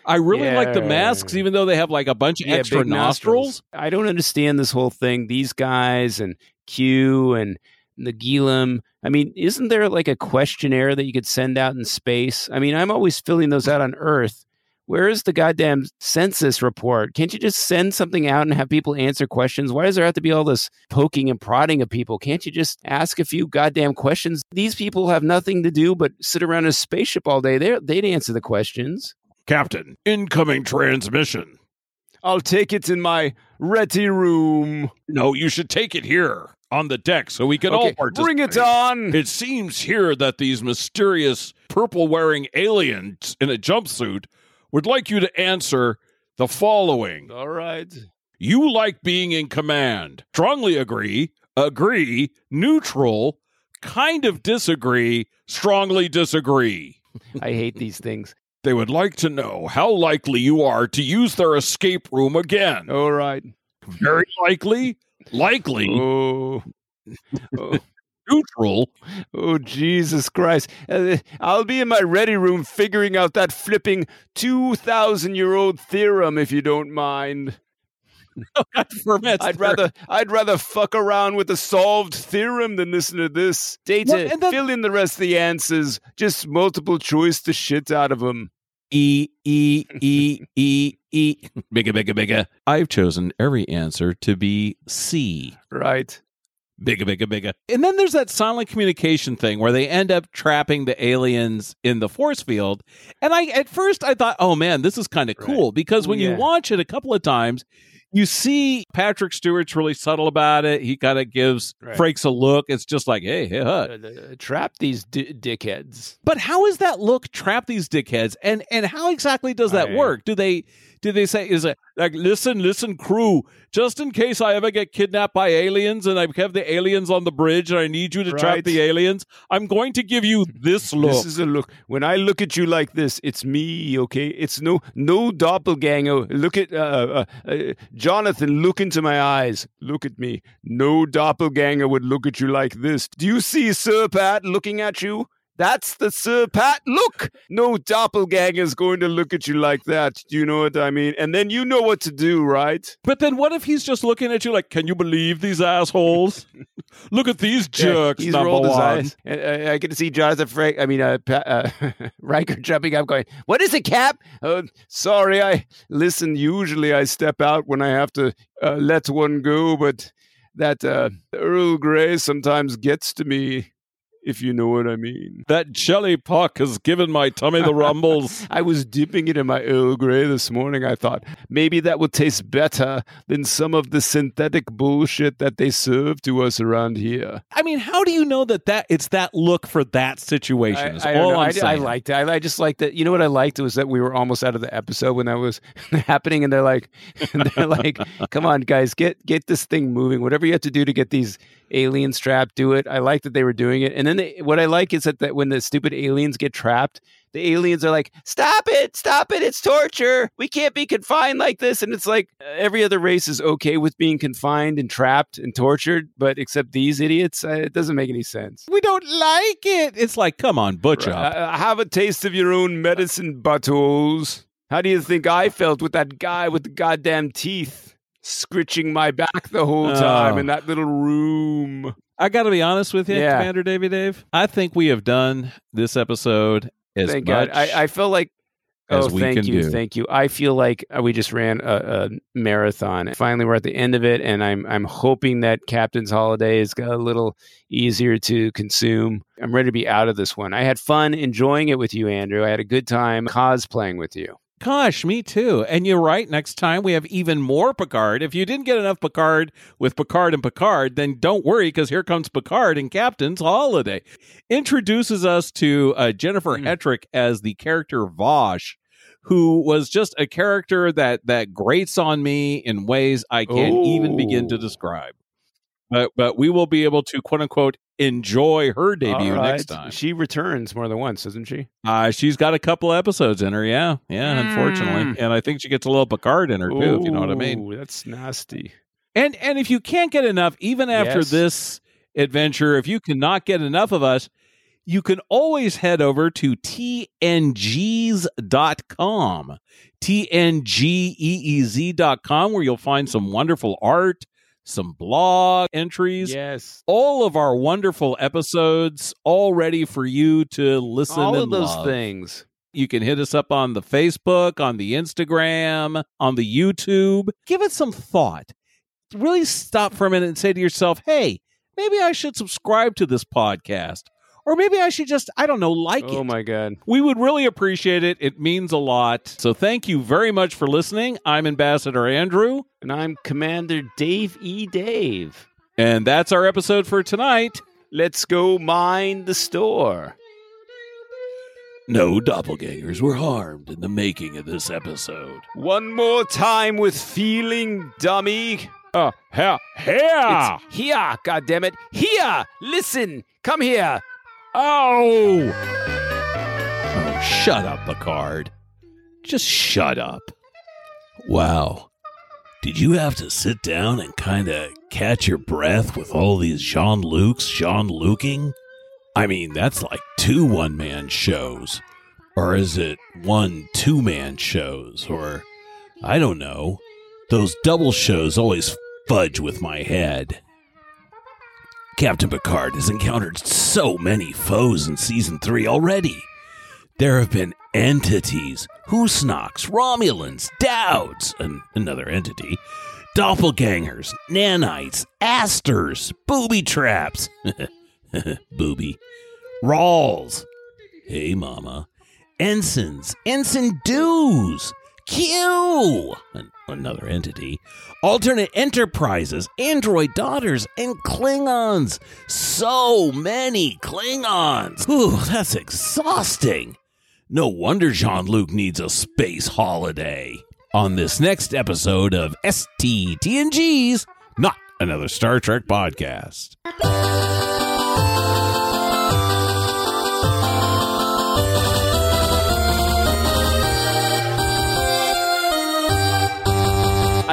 I really like the masks, even though they have like a bunch of Yeah, extra big nostrils. I don't understand this whole thing. These guys and Q and the Nagilum. I mean, isn't there like a questionnaire that you could send out in space? I mean, I'm always filling those out on Earth. Where is the goddamn census report? Can't you just send something out and have people answer questions? Why does there have to be all this poking and prodding of people? Can't you just ask a few goddamn questions? These people have nothing to do but sit around a spaceship all day. They're, they'd answer the questions. Captain, incoming transmission. I'll take it in my ready room. No, you should take it here on the deck so we can all participate. bring it on. It seems here that these mysterious purple wearing aliens in a jumpsuit would like you to answer the following. All right. You like being in command. Strongly agree, agree, neutral, kind of disagree, strongly disagree. I hate these things. They would like to know how likely you are to use their escape room again. All right. Very likely, likely, Oh. oh. neutral, Oh, Jesus Christ. Uh, I'll be in my ready room figuring out that flipping 2,000 year old theorem if you don't mind. God permits. I'd rather I'd rather fuck around with a solved theorem than listen to this. Data, Well, and fill in the rest of the answers. Just multiple choice the shit out of them. E E E E E. Bigger, bigger, bigger. I've chosen every answer to be C. Right. Bigger, bigger, bigger. And then there's that silent communication thing where they end up trapping the aliens in the force field. And I, at first, I thought, oh man, this is kind of cool because when Yeah. you watch it a couple of times, you see Patrick Stewart's really subtle about it. He kind of gives Right. Frakes a look. It's just like, hey, hey, huh. Uh, uh, trap these d- dickheads. But how is that look trap these dickheads? And and how exactly does that I- work? Do they do they say is it like listen, listen, crew, just in case I ever get kidnapped by aliens and I have the aliens on the bridge and I need you to trap the aliens, I'm going to give you this look. This is a look. When I look at you like this, it's me, okay? It's no no doppelganger. Look at uh, uh, uh, Jonathan. Look into my eyes. Look at me. No doppelganger would look at you like this. Do you see Sir Pat looking at you? That's the Sir Pat look. No doppelganger is going to look at you like that. Do you know what I mean? And then you know what to do, right? but then what if he's just looking at you like, can you believe these assholes? look at these jerks, he's number rolled his one. eyes. And, uh, I can see Jonathan Frank. I mean, uh, pa- uh, Riker jumping up, going, "What is it, Cap?" Uh, sorry, I listen. Usually, I step out when I have to uh, let one go, but that uh, Earl Grey sometimes gets to me, if you know what I mean. That jelly puck has given my tummy the rumbles. I was dipping it in my Earl Grey this morning. I thought maybe that would taste better than some of the synthetic bullshit that they serve to us around here. I mean, how do you know that that it's that look for that situation? I, I all. I'm I, I liked it. I, I just liked it. You know what I liked was that we were almost out of the episode when that was happening, and they're like, and they're like, "Come on, guys, get get this thing moving. Whatever you have to do to get these aliens trapped, do it." I like that they were doing it, and then they, what I like is that, that when the stupid aliens get trapped, the aliens are like, "Stop it! Stop it! It's torture. We can't be confined like this." And it's like uh, every other race is okay with being confined and trapped and tortured, but except these idiots, uh, it doesn't make any sense. we don't like it. It's like, come on, butch up. Uh, have a taste of your own medicine, buttholes. How do you think I felt with that guy with the goddamn teeth? Scritching my back the whole time in that little room. I got to be honest with you, Yeah. Commander Davy Dave. I think we have done this episode as Thank much. God. I, I feel like. as Oh, we thank can you, do. thank you. I feel like uh, we just ran a, a marathon. Finally, we're at the end of it, and I'm I'm hoping that Captain's Holiday is got a little easier to consume. I'm ready to be out of this one. I had fun enjoying it with you, Andrew. I had a good time cosplaying with you. Gosh, me too. And you're right. Next time we have even more Picard. If you didn't get enough Picard with Picard and Picard, then don't worry because here comes Picard and Captain's Holiday. Introduces us to uh, Jennifer Hmm. Hetrick as the character Vash, who was just a character that that grates on me in ways I can't even begin to describe. But but we will be able to quote unquote enjoy her debut right. next time. She returns more than once, doesn't she? Uh, she's got a couple episodes in her, yeah, yeah. Unfortunately, and I think she gets a little Picard in her too. If you know what I mean. That's nasty. And and if you can't get enough, even after Yes. this adventure, if you cannot get enough of us, you can always head over to tngs.com. tngeez.com where you'll find some wonderful art, some blog entries, Yes. all of our wonderful episodes all ready for you to listen All and of those love. things. You can hit us up on the Facebook, on the Instagram, on the YouTube. Give it some thought. Really stop for a minute and say to yourself, hey, maybe I should subscribe to this podcast. Or maybe I should just, I don't know, like Oh it. Oh my god. We would really appreciate it. It means a lot. So thank you very much for listening. I'm Ambassador Andrew, And I'm Commander Dave E. Dave. and that's our episode for tonight. Let's go mind the store. No doppelgangers were harmed in the making of this episode. One more time with feeling, dummy. Uh, here, here. It's here, goddammit. Here! Listen! Come here! Oh, Oh, shut up, Picard. Just shut up. Wow. Did you have to sit down and kind of catch your breath with all these Jean Lucs, Jean Luking? I mean, that's like two one man shows. Or is it one two man shows? Or, I don't know. Those double shows always fudge with my head. Captain Picard has encountered so many foes in season three already. There have been entities, Husnocks, Romulans, Douwds, and another entity, doppelgangers, nanites, asters, booby traps, booby, Rawls, hey mama, ensigns, ensign dues, Q, an, another entity, alternate enterprises, android daughters, and Klingons. So many Klingons. Whew, that's exhausting. No wonder Jean Luc needs a space holiday. On this next episode of STTNGeez, not another Star Trek podcast.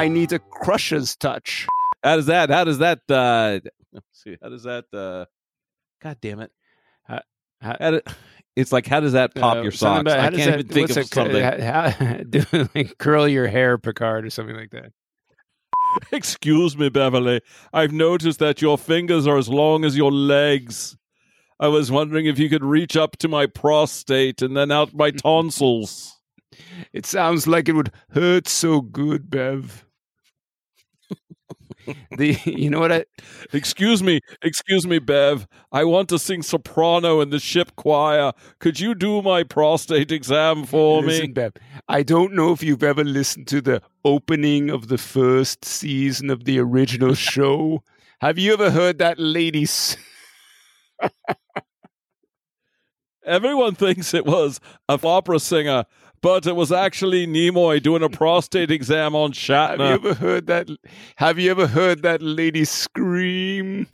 I need a crusher's touch. How does that? How does that? Uh, see, how does that? Uh, God damn it! How- how- How do- it's like how does that pop Uh, your socks? about- I can't that- even think of it- something. How, do like curl your hair, Picard, or something like that. Excuse me, Beverly. I've noticed that your fingers are as long as your legs. I was wondering if you could reach up to my prostate and then out my tonsils. It sounds like it would hurt so good, Bev. the you know what I Excuse me, excuse me, Bev. I want to sing soprano in the ship choir. Could you do my prostate exam for listen, me? Bev. I don't know if you've ever listened to the opening of the first season of the original show. Have you ever heard that lady? s- Everyone thinks it was a opera singer, but it was actually Nimoy doing a prostate exam on Shatner. Have you ever heard that? Have you ever heard that lady scream?